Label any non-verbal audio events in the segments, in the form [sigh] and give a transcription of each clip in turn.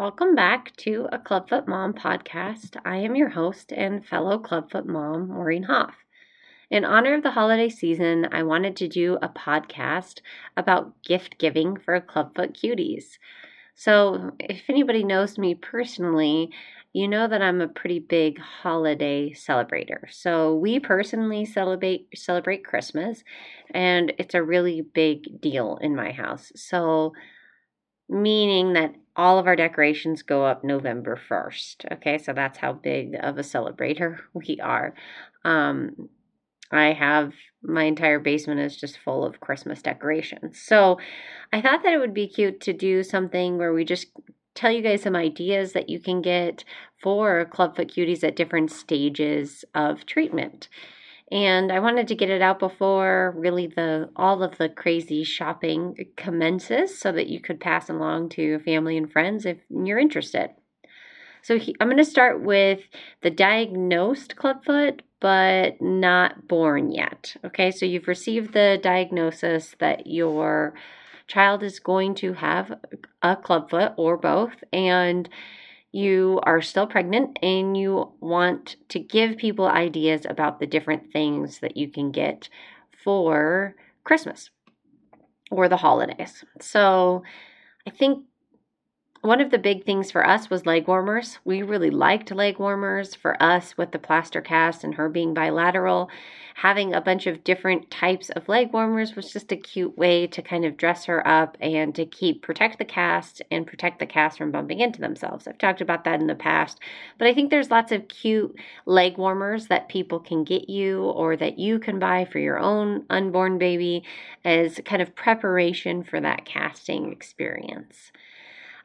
Welcome back to a Clubfoot Mom podcast. I am your host and fellow Clubfoot mom, Maureen Hoff. In honor of the holiday season, I wanted to do a podcast about gift giving for Clubfoot cuties. So, if anybody knows me personally, you know that I'm a pretty big holiday celebrator. So, we personally celebrate celebrate Christmas, and it's a really big deal in my house. So, meaning that all of our decorations go up November 1st. Okay, so that's how big of a celebrator [laughs] we are. Um, I have my entire basement is just full of Christmas decorations. So I thought that it would be cute to do something where we just tell you guys some ideas that you can get for Clubfoot Cuties at different stages of treatment and I wanted to get it out before really the all of the crazy shopping commences so that you could pass along to family and friends if you're interested. So he, I'm going to start with the diagnosed clubfoot but not born yet. Okay? So you've received the diagnosis that your child is going to have a clubfoot or both and you are still pregnant and you want to give people ideas about the different things that you can get for Christmas or the holidays. So I think one of the big things for us was leg warmers. We really liked leg warmers. For us, with the plaster cast and her being bilateral, having a bunch of different types of leg warmers was just a cute way to kind of dress her up and to keep protect the cast and protect the cast from bumping into themselves. I've talked about that in the past, but I think there's lots of cute leg warmers that people can get you or that you can buy for your own unborn baby as kind of preparation for that casting experience.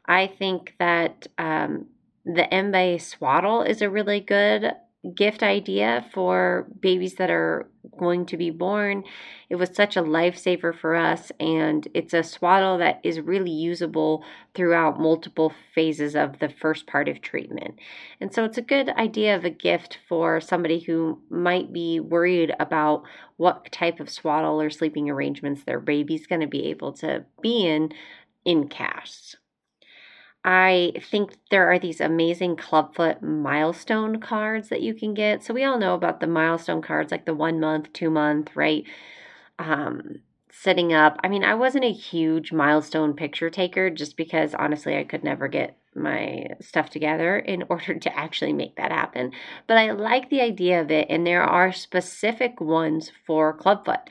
I think that um, the Embe swaddle is a really good gift idea for babies that are going to be born. It was such a lifesaver for us, and it's a swaddle that is really usable throughout multiple phases of the first part of treatment. And so it's a good idea of a gift for somebody who might be worried about what type of swaddle or sleeping arrangements their baby's going to be able to be in in casts. I think there are these amazing Clubfoot milestone cards that you can get. So we all know about the milestone cards, like the one month, two month, right? Um, setting up. I mean, I wasn't a huge milestone picture taker just because honestly, I could never get my stuff together in [laughs] order to actually make that happen. But I like the idea of it, and there are specific ones for Clubfoot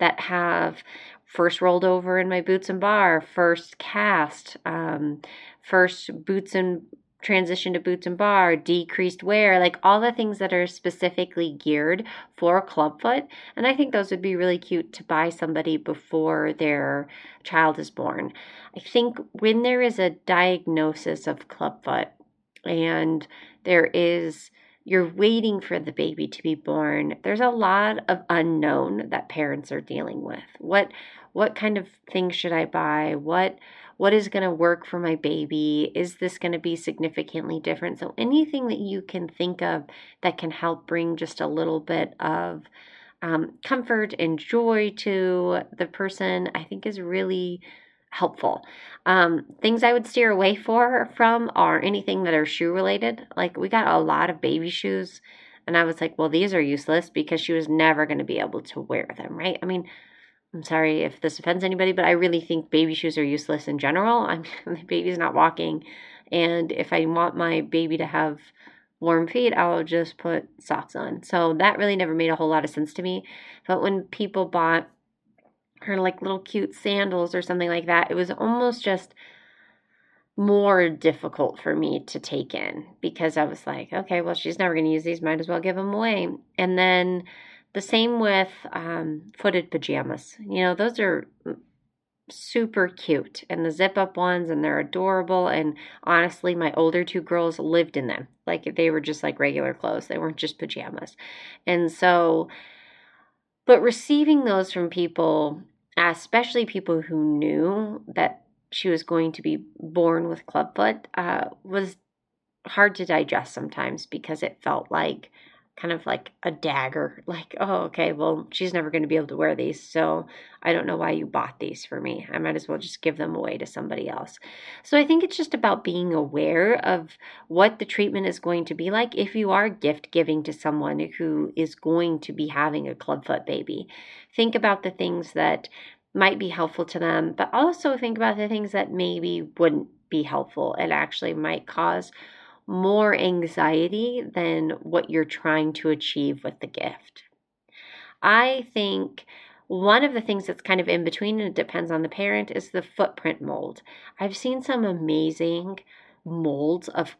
that have first rolled over in my boots and bar, first cast, um, first boots and transition to boots and bar, decreased wear, like all the things that are specifically geared for clubfoot. And I think those would be really cute to buy somebody before their child is born. I think when there is a diagnosis of clubfoot and there is you're waiting for the baby to be born there's a lot of unknown that parents are dealing with what what kind of things should i buy what what is going to work for my baby? Is this going to be significantly different? So, anything that you can think of that can help bring just a little bit of um, comfort and joy to the person, I think is really helpful. Um, things I would steer away for from are anything that are shoe related. Like we got a lot of baby shoes, and I was like, well, these are useless because she was never going to be able to wear them, right? I mean, I'm sorry if this offends anybody, but I really think baby shoes are useless in general. I'm [laughs] the baby's not walking, and if I want my baby to have warm feet, I'll just put socks on. So that really never made a whole lot of sense to me. But when people bought her like little cute sandals or something like that, it was almost just more difficult for me to take in because I was like, okay, well, she's never going to use these, might as well give them away. And then the same with um, footed pajamas. You know, those are super cute and the zip up ones and they're adorable and honestly my older two girls lived in them. Like they were just like regular clothes. They weren't just pajamas. And so but receiving those from people especially people who knew that she was going to be born with clubfoot uh, was hard to digest sometimes because it felt like kind of like a dagger like oh okay well she's never going to be able to wear these so i don't know why you bought these for me. I might as well just give them away to somebody else. So i think it's just about being aware of what the treatment is going to be like if you are gift giving to someone who is going to be having a clubfoot baby. Think about the things that might be helpful to them but also think about the things that maybe wouldn't be helpful and actually might cause more anxiety than what you're trying to achieve with the gift. I think one of the things that's kind of in between, and it depends on the parent, is the footprint mold. I've seen some amazing molds of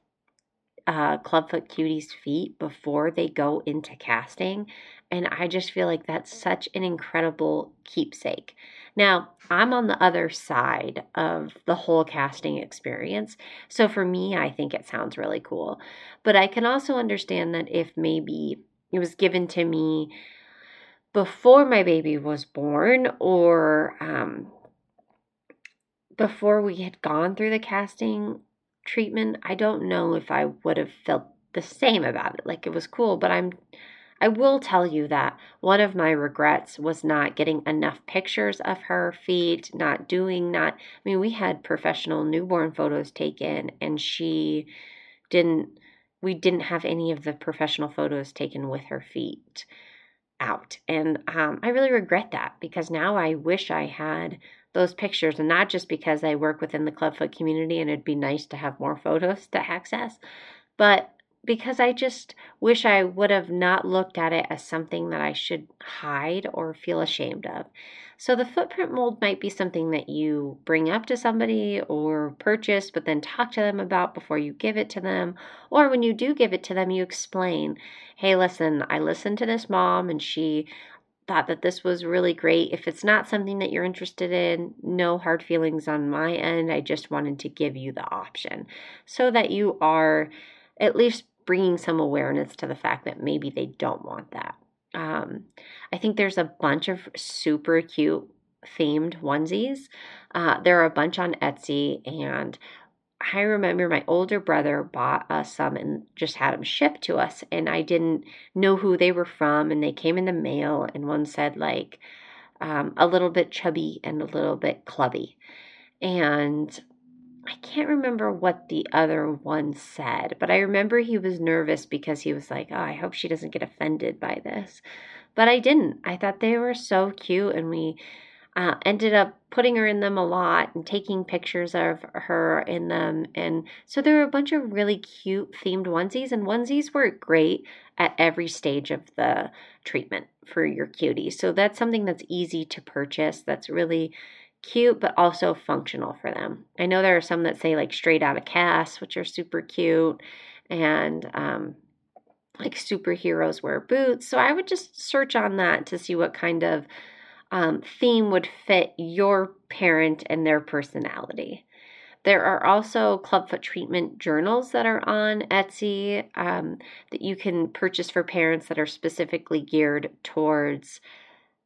uh, Clubfoot Cutie's feet before they go into casting. And I just feel like that's such an incredible keepsake. Now, I'm on the other side of the whole casting experience. So for me, I think it sounds really cool. But I can also understand that if maybe it was given to me before my baby was born or um, before we had gone through the casting treatment, I don't know if I would have felt the same about it. Like it was cool, but I'm I will tell you that one of my regrets was not getting enough pictures of her feet, not doing not I mean we had professional newborn photos taken and she didn't we didn't have any of the professional photos taken with her feet out. And um, I really regret that because now I wish I had those pictures, and not just because I work within the Clubfoot community and it'd be nice to have more photos to access, but because I just wish I would have not looked at it as something that I should hide or feel ashamed of. So, the footprint mold might be something that you bring up to somebody or purchase, but then talk to them about before you give it to them. Or when you do give it to them, you explain, hey, listen, I listened to this mom and she thought that this was really great. If it's not something that you're interested in, no hard feelings on my end. I just wanted to give you the option so that you are at least bringing some awareness to the fact that maybe they don't want that. Um, I think there's a bunch of super cute themed onesies. Uh, there are a bunch on Etsy, and I remember my older brother bought us some and just had them shipped to us, and I didn't know who they were from, and they came in the mail, and one said like um, a little bit chubby and a little bit clubby, and I can't remember what the other one said, but I remember he was nervous because he was like, "Oh, I hope she doesn't get offended by this." But I didn't. I thought they were so cute, and we uh, ended up putting her in them a lot and taking pictures of her in them. And so there were a bunch of really cute themed onesies, and onesies were great at every stage of the treatment for your cutie. So that's something that's easy to purchase. That's really cute but also functional for them. I know there are some that say like straight out of cast, which are super cute, and um, like superheroes wear boots. So I would just search on that to see what kind of um, theme would fit your parent and their personality. There are also clubfoot treatment journals that are on Etsy um, that you can purchase for parents that are specifically geared towards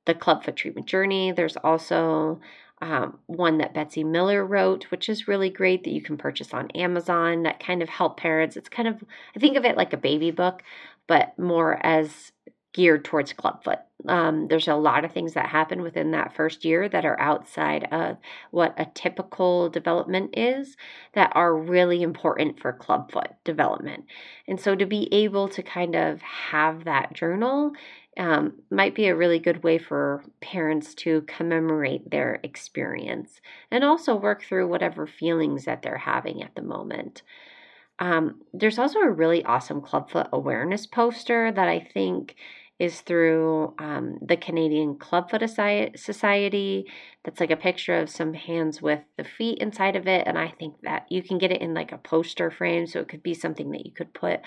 the clubfoot treatment journey. There's also um, one that Betsy Miller wrote, which is really great that you can purchase on Amazon that kind of help parents. It's kind of, I think of it like a baby book, but more as geared towards clubfoot. Um, there's a lot of things that happen within that first year that are outside of what a typical development is that are really important for clubfoot development. And so to be able to kind of have that journal um, might be a really good way for parents to commemorate their experience and also work through whatever feelings that they're having at the moment. Um, there's also a really awesome Clubfoot awareness poster that I think is through um, the Canadian Clubfoot Society. That's like a picture of some hands with the feet inside of it. And I think that you can get it in like a poster frame. So it could be something that you could put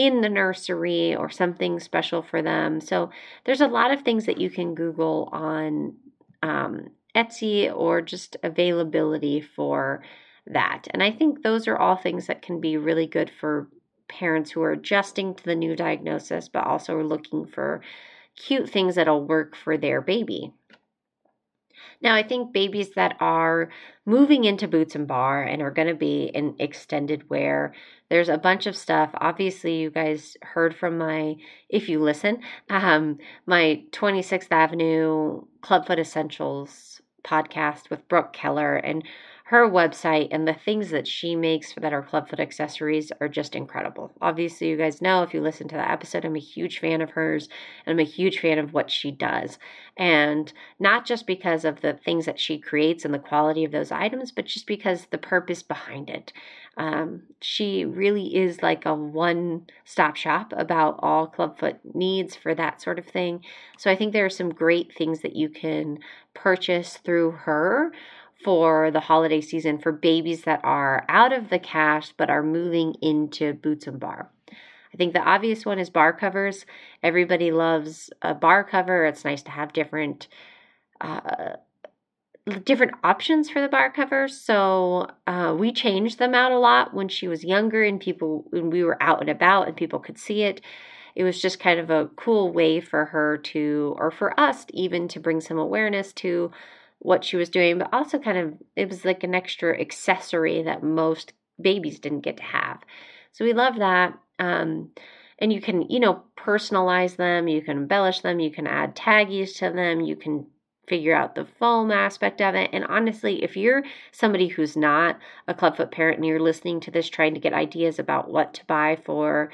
in the nursery or something special for them. So there's a lot of things that you can Google on um, Etsy or just availability for that. And I think those are all things that can be really good for parents who are adjusting to the new diagnosis, but also are looking for cute things that'll work for their baby. Now, I think babies that are moving into boots and bar and are going to be in extended wear, there's a bunch of stuff. Obviously, you guys heard from my, if you listen, um, my 26th Avenue Clubfoot Essentials podcast with Brooke Keller. And her website and the things that she makes that are clubfoot accessories are just incredible. Obviously, you guys know if you listen to the episode, I'm a huge fan of hers and I'm a huge fan of what she does. And not just because of the things that she creates and the quality of those items, but just because the purpose behind it. Um, she really is like a one stop shop about all clubfoot needs for that sort of thing. So I think there are some great things that you can purchase through her for the holiday season for babies that are out of the cash but are moving into boots and bar. I think the obvious one is bar covers. Everybody loves a bar cover. It's nice to have different uh, different options for the bar covers. So uh, we changed them out a lot when she was younger and people when we were out and about and people could see it. It was just kind of a cool way for her to, or for us even to bring some awareness to what she was doing, but also kind of it was like an extra accessory that most babies didn't get to have. So we love that. Um, and you can, you know, personalize them, you can embellish them, you can add taggies to them, you can figure out the foam aspect of it. And honestly, if you're somebody who's not a clubfoot parent and you're listening to this trying to get ideas about what to buy for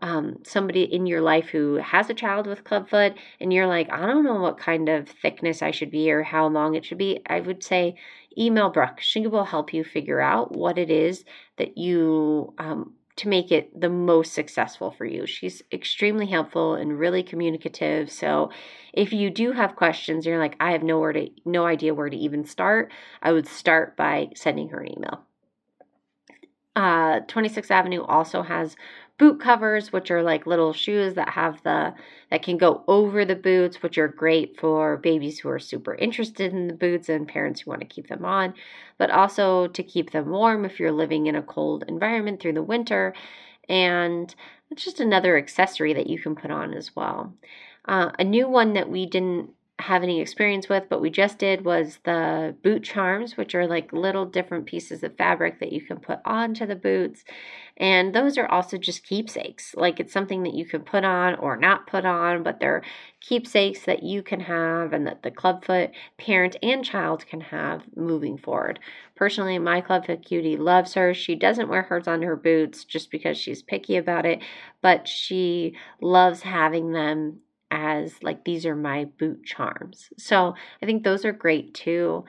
um, somebody in your life who has a child with clubfoot and you're like, I don't know what kind of thickness I should be or how long it should be, I would say email Brooke. She will help you figure out what it is that you um, to make it the most successful for you. She's extremely helpful and really communicative. So if you do have questions, you're like, I have nowhere to no idea where to even start, I would start by sending her an email. Uh, 26th Avenue also has boot covers, which are like little shoes that have the that can go over the boots, which are great for babies who are super interested in the boots and parents who want to keep them on, but also to keep them warm if you're living in a cold environment through the winter. And it's just another accessory that you can put on as well. Uh, a new one that we didn't have any experience with, but we just did was the boot charms, which are like little different pieces of fabric that you can put onto the boots. And those are also just keepsakes. Like it's something that you can put on or not put on, but they're keepsakes that you can have and that the clubfoot parent and child can have moving forward. Personally, my clubfoot cutie loves her. She doesn't wear hers on her boots just because she's picky about it, but she loves having them as like these are my boot charms. So I think those are great too.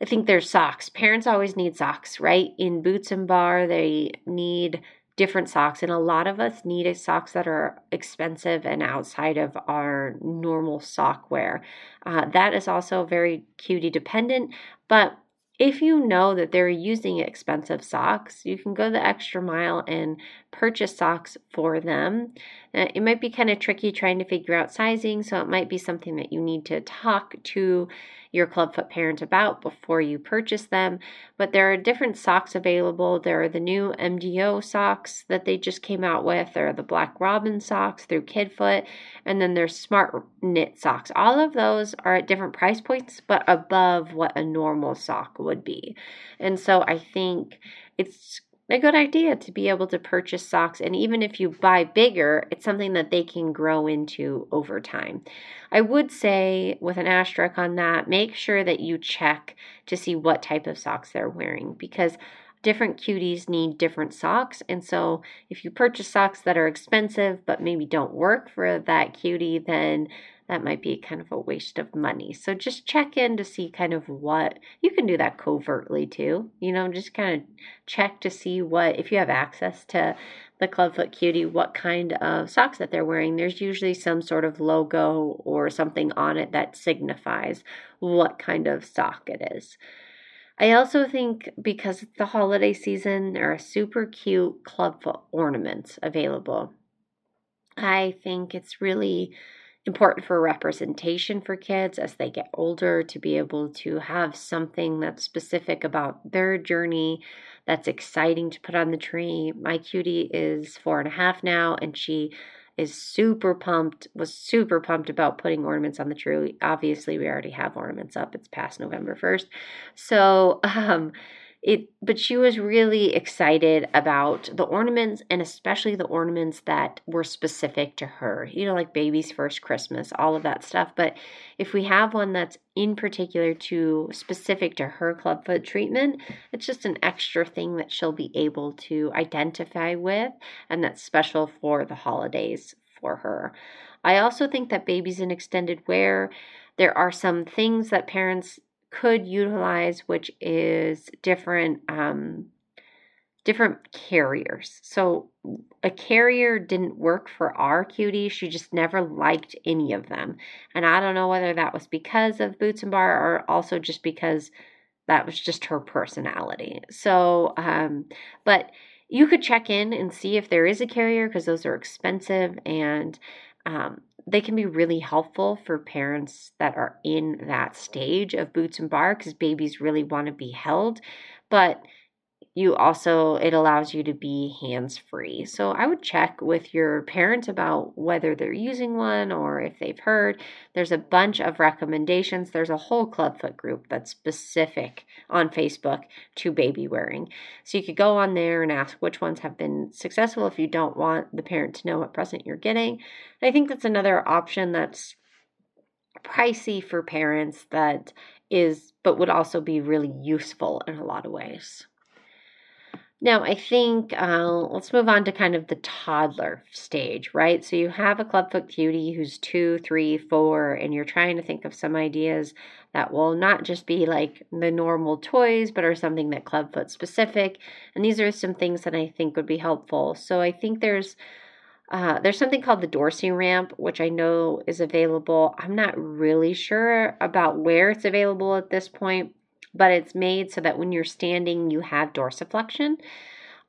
I think there's socks. Parents always need socks, right? In boots and bar, they need different socks, and a lot of us need socks that are expensive and outside of our normal sock wear. Uh, that is also very cutie dependent, but if you know that they're using expensive socks, you can go the extra mile and purchase socks for them. Uh, it might be kind of tricky trying to figure out sizing, so it might be something that you need to talk to your clubfoot parent about before you purchase them. But there are different socks available. There are the new MDO socks that they just came out with. There are the Black Robin socks through Kidfoot, and then there's Smart Knit socks. All of those are at different price points, but above what a normal sock would be. And so I think it's a good idea to be able to purchase socks. And even if you buy bigger, it's something that they can grow into over time. I would say, with an asterisk on that, make sure that you check to see what type of socks they're wearing because different cuties need different socks. And so if you purchase socks that are expensive but maybe don't work for that cutie, then that might be kind of a waste of money. So just check in to see kind of what you can do that covertly too. You know, just kind of check to see what if you have access to the Clubfoot Cutie, what kind of socks that they're wearing. There's usually some sort of logo or something on it that signifies what kind of sock it is. I also think because it's the holiday season, there are super cute clubfoot ornaments available. I think it's really important for representation for kids as they get older to be able to have something that's specific about their journey that's exciting to put on the tree. My cutie is four and a half now, and she is super pumped, was super pumped about putting ornaments on the tree. Obviously, we already have ornaments up. It's past November 1st. So, [laughs] um, it but she was really excited about the ornaments and especially the ornaments that were specific to her you know like baby's first christmas all of that stuff. But if we have one that's in particular to specific to her clubfoot treatment it's just an extra thing that she'll be able to identify with and that's special for the holidays for her. I also think that babies in extended wear there are some things that parents could utilize, which is different um, different carriers. So a carrier didn't work for our cutie. She just never liked any of them. And I don't know whether that was because of Boots and Bar or also just because that was just her personality. So, um, but you could check in and see if there is a carrier because those are expensive and um, they can be really helpful for parents that are in that stage of boots and bar because babies really want to be held. But you also it allows you to be hands free so i would check with your parents about whether they're using one or if they've heard. There's a bunch of recommendations. There's a whole clubfoot group that's specific on facebook to baby wearing. So you could go on there and ask which ones have been successful if you don't want the parent to know what present you're getting. And i think that's another option that's pricey for parents that is but would also be really useful in a lot of ways now, I think uh, let's move on to kind of the toddler stage, right? So you have a clubfoot cutie who's two, three, four, and you're trying to think of some ideas that will not just be like the normal toys, but are something that clubfoot specific. And these are some things that I think would be helpful. So I think there's uh, there's something called the Dorsey ramp, which I know is available. I'm not really sure about where it's available at this point, but it's made so that when you're standing, you have dorsiflexion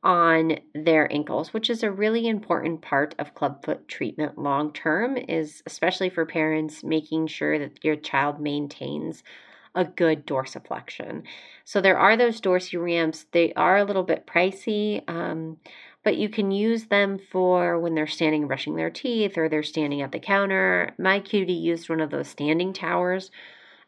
on their ankles, which is a really important part of clubfoot treatment long term, is especially for parents making sure that your child maintains a good dorsiflexion. So there are those Dorsey ramps. They are a little bit pricey, um, but you can use them for when they're standing brushing their teeth or they're standing at the counter. My cutie used one of those standing towers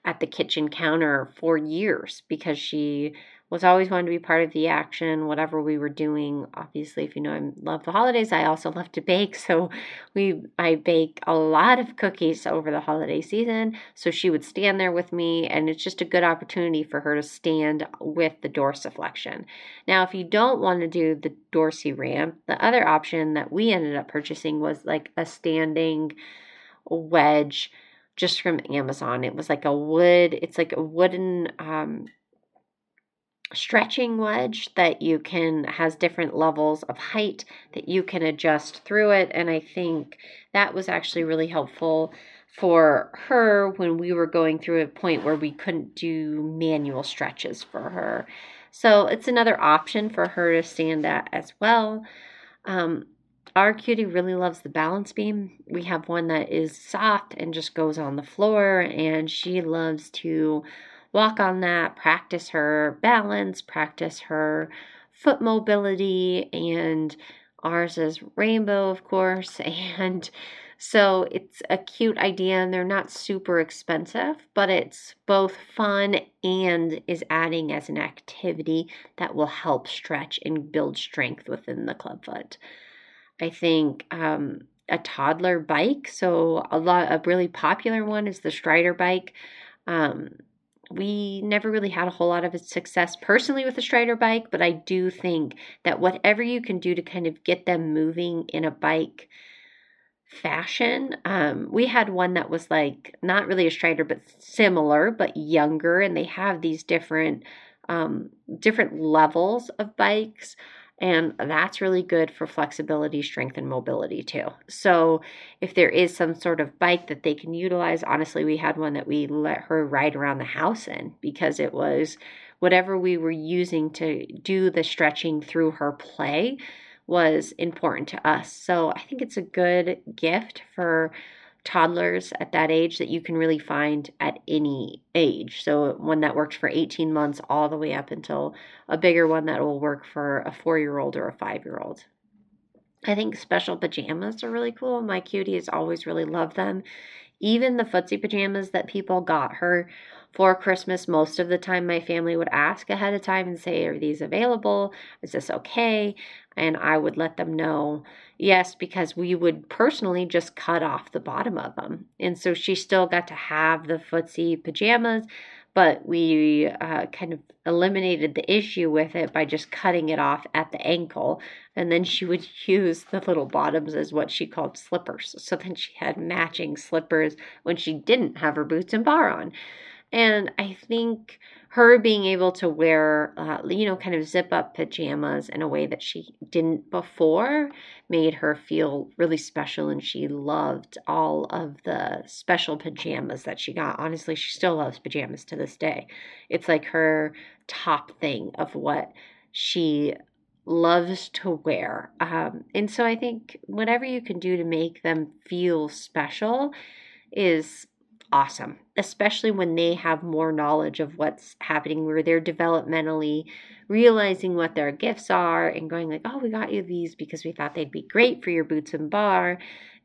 at the kitchen counter for years because she was always wanting to be part of the action, whatever we were doing. Obviously, if you know I love the holidays, I also love to bake. [laughs] So we I bake a lot of cookies over the holiday season. So she would stand there with me, and it's just a good opportunity for her to stand with the dorsiflexion. Now, if you don't want to do the Dorsey ramp, the other option that we ended up purchasing was like a standing wedge just from Amazon. It was like a wood, it's like a wooden um, stretching wedge that you can has different levels of height that you can adjust through it and I think that was actually really helpful for her when we were going through a point where we couldn't do manual stretches for her. So it's another option for her to stand at as well. Um, our cutie really loves the balance beam. We have one that is soft and just goes on the floor, and she loves to walk on that, practice her balance, practice her foot mobility, and ours is rainbow, of course. [laughs] And so it's a cute idea, and they're not super expensive, but it's both fun and is adding as an activity that will help stretch and build strength within the clubfoot. I think um, a toddler bike. So a lot, a really popular one is the Strider bike. Um, we never really had a whole lot of success personally with the Strider bike, but I do think that whatever you can do to kind of get them moving in a bike fashion, um, we had one that was like not really a Strider, but similar, but younger, and they have these different um, different levels of bikes. And that's really good for flexibility, strength, and mobility too. So, if there is some sort of bike that they can utilize, honestly, we had one that we let her ride around the house in because it was whatever we were using to do the stretching through her play was important to us. So, I think it's a good gift for toddlers at that age that you can really find at any age. So, one that worked for 18 months all the way up until a bigger one that will work for a four year old or a five year old. I think special pajamas are really cool. My cutie has always really loved them. Even the footsie pajamas that people got her for Christmas, most of the time my family would ask ahead of time and say, Are these available? Is this okay? And I would let them know yes, because we would personally just cut off the bottom of them. And so she still got to have the footsie pajamas, but we uh, kind of eliminated the issue with it by just cutting it off at the ankle. And then she would [laughs] use the little bottoms as what she called slippers. So then she had matching slippers when she didn't have her boots and bar on. And I think her being able to wear, uh, you know, kind of zip up pajamas in a way that she didn't before made her feel really special. And she loved all of the special pajamas that she got. Honestly, she still loves pajamas to this day. It's like her top thing of what she loves to wear. Um, and so I think whatever you can do to make them feel special is awesome, especially when they have more knowledge of what's happening, where they're developmentally realizing what their gifts are and going like, "Oh, we got you these because we thought they'd be great for your boots and bar."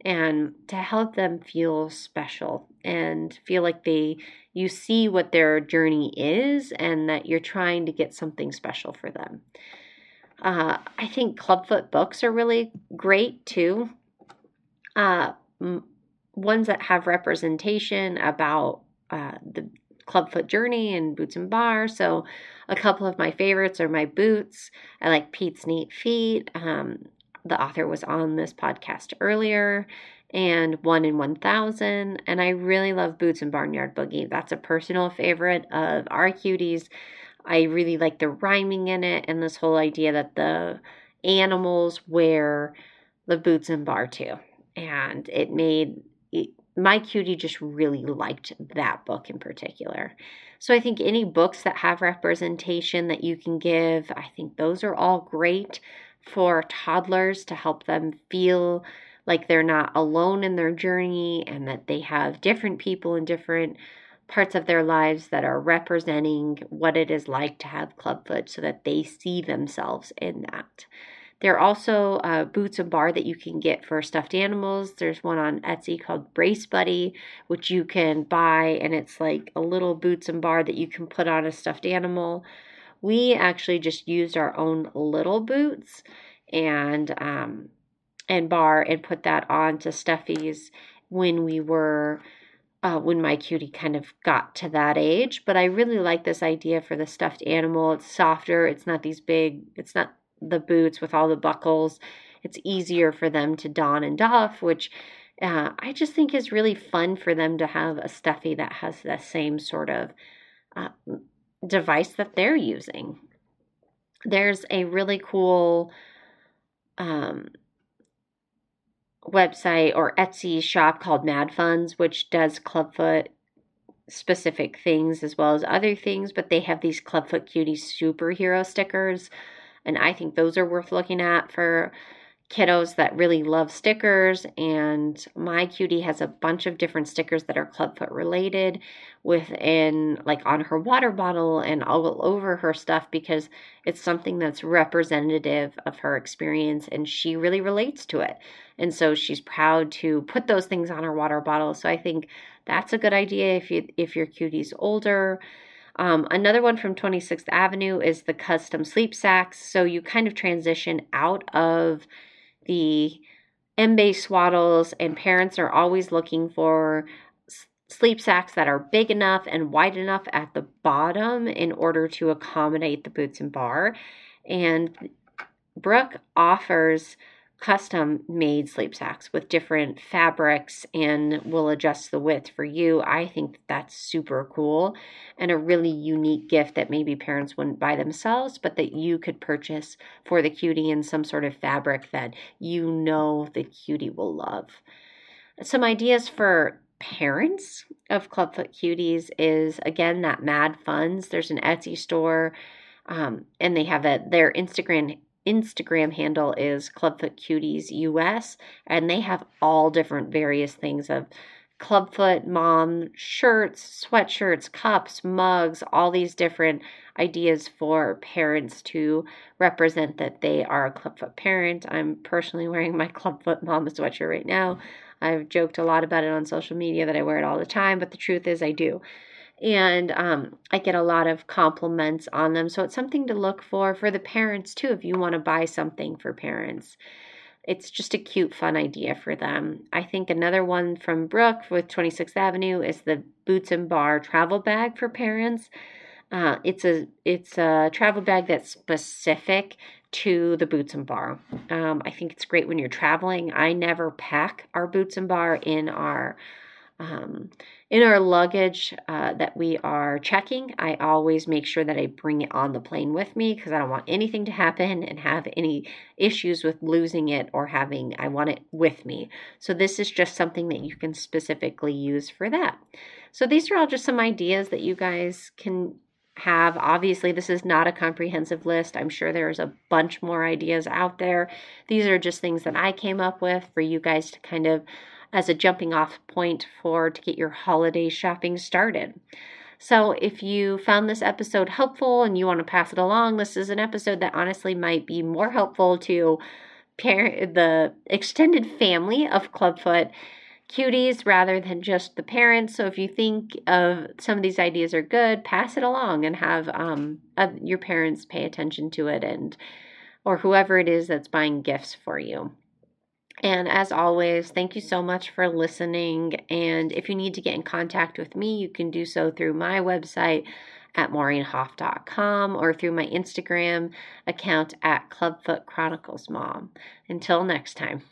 And to help them feel special and feel like they you see what their journey is and that you're trying to get something special for them. Uh, I think Clubfoot books are really great too. Uh, ones that have representation about uh, the clubfoot journey and boots and bar. So, a couple of my favorites are my boots. I like Pete's Neat Feet. Um, the author was on this podcast earlier, and One in 1000. And I really love Boots and Barnyard Boogie. That's a personal favorite of our cuties. I really like the rhyming in it and this whole idea that the animals wear the boots and bar too. And it made my cutie just really liked that book in particular. So I think any books that have representation that you can give, I think those are all great for toddlers to help them feel like they're not alone in their journey and that they have different people in different parts of their lives that are representing what it is like to have clubfoot so that they see themselves in that. There are also uh, boots and bar that you can get for stuffed animals. There's one on Etsy called Brace Buddy, which you can buy, and it's like a little boots and bar that you can put on a stuffed animal. We actually just used our own little boots and um, and bar and put that on to Steffi's when we were uh, when my cutie kind of got to that age. But I really like this idea for the stuffed animal. It's softer. It's not these big. It's not the boots with all the buckles. It's easier for them to don and doff, which uh, I just think is really fun for them to have a stuffy that has the same sort of uh, device that they're using. There's a really cool um, website or Etsy shop called Mad Funds, which does Clubfoot specific things as well as other things, but they have these Clubfoot Cutie superhero stickers and I think those are worth looking at for kiddos that really love stickers. And my cutie has a bunch of different stickers that are clubfoot related within, like on her water bottle and all over her stuff because it's something that's representative of her experience and she really relates to it. And so she's proud to put those things on her water bottle. So I think that's a good idea if you if your cutie's older um, another one from 26th Avenue is the custom sleep sacks. So you kind of transition out of the M-base swaddles, and parents are always looking for sleep sacks that are big enough and wide enough at the bottom in order to accommodate the boots and bar. And Brooke offers custom made sleep sacks with different fabrics and will adjust the width for you. I think that's super cool and a really unique gift that maybe parents wouldn't buy themselves, but that you could purchase for the cutie in some sort of fabric that you know the cutie will love. Some ideas for parents of Clubfoot Cuties is again that Mad Funds. There's an Etsy store. Um, and they have a, their Instagram Instagram handle is Clubfoot Cuties US, and they have all different various things of Clubfoot mom shirts, sweatshirts, cups, mugs, all these different ideas for parents to represent that they are a Clubfoot parent. I'm personally wearing my Clubfoot mom sweatshirt right now. I've joked a lot about it on social media that I wear it all the time, but the truth is I do. And um, I get a lot of compliments on them. So it's something to look for for the parents too, if you want to buy something for parents it's just a cute, fun idea for them. I think another one from Brooke with 26th Avenue is the Boots and Bar travel bag for parents. Uh, it's a it's a travel bag that's specific to the Boots and Bar. Um, I think it's great when you're traveling. I never pack our Boots and Bar in our um, in our luggage uh, that we are checking, I always make sure that I bring it on the plane with me because I don't want anything to happen and have any issues with losing it or having, I want it with me. So, this is just something that you can specifically use for that. So, these are all just some ideas that you guys can have. Obviously, this is not a comprehensive list. I'm sure there's a bunch more ideas out there. These are just things that I came up with for you guys to kind of as a jumping off point for to get your holiday shopping started. So, if you found this episode helpful and you want to pass it along, this is an episode that honestly might be more helpful to parent the extended family of Clubfoot cuties rather than just the parents. So, if you think of some of these ideas are good, pass it along and have um, uh, your parents pay attention to it and or whoever it is that's buying gifts for you. And as always, thank you so much for listening. And if you need to get in contact with me, you can do so through my website at maureenhoff.com or through my Instagram account at Clubfoot Chronicles Mom. Until next time.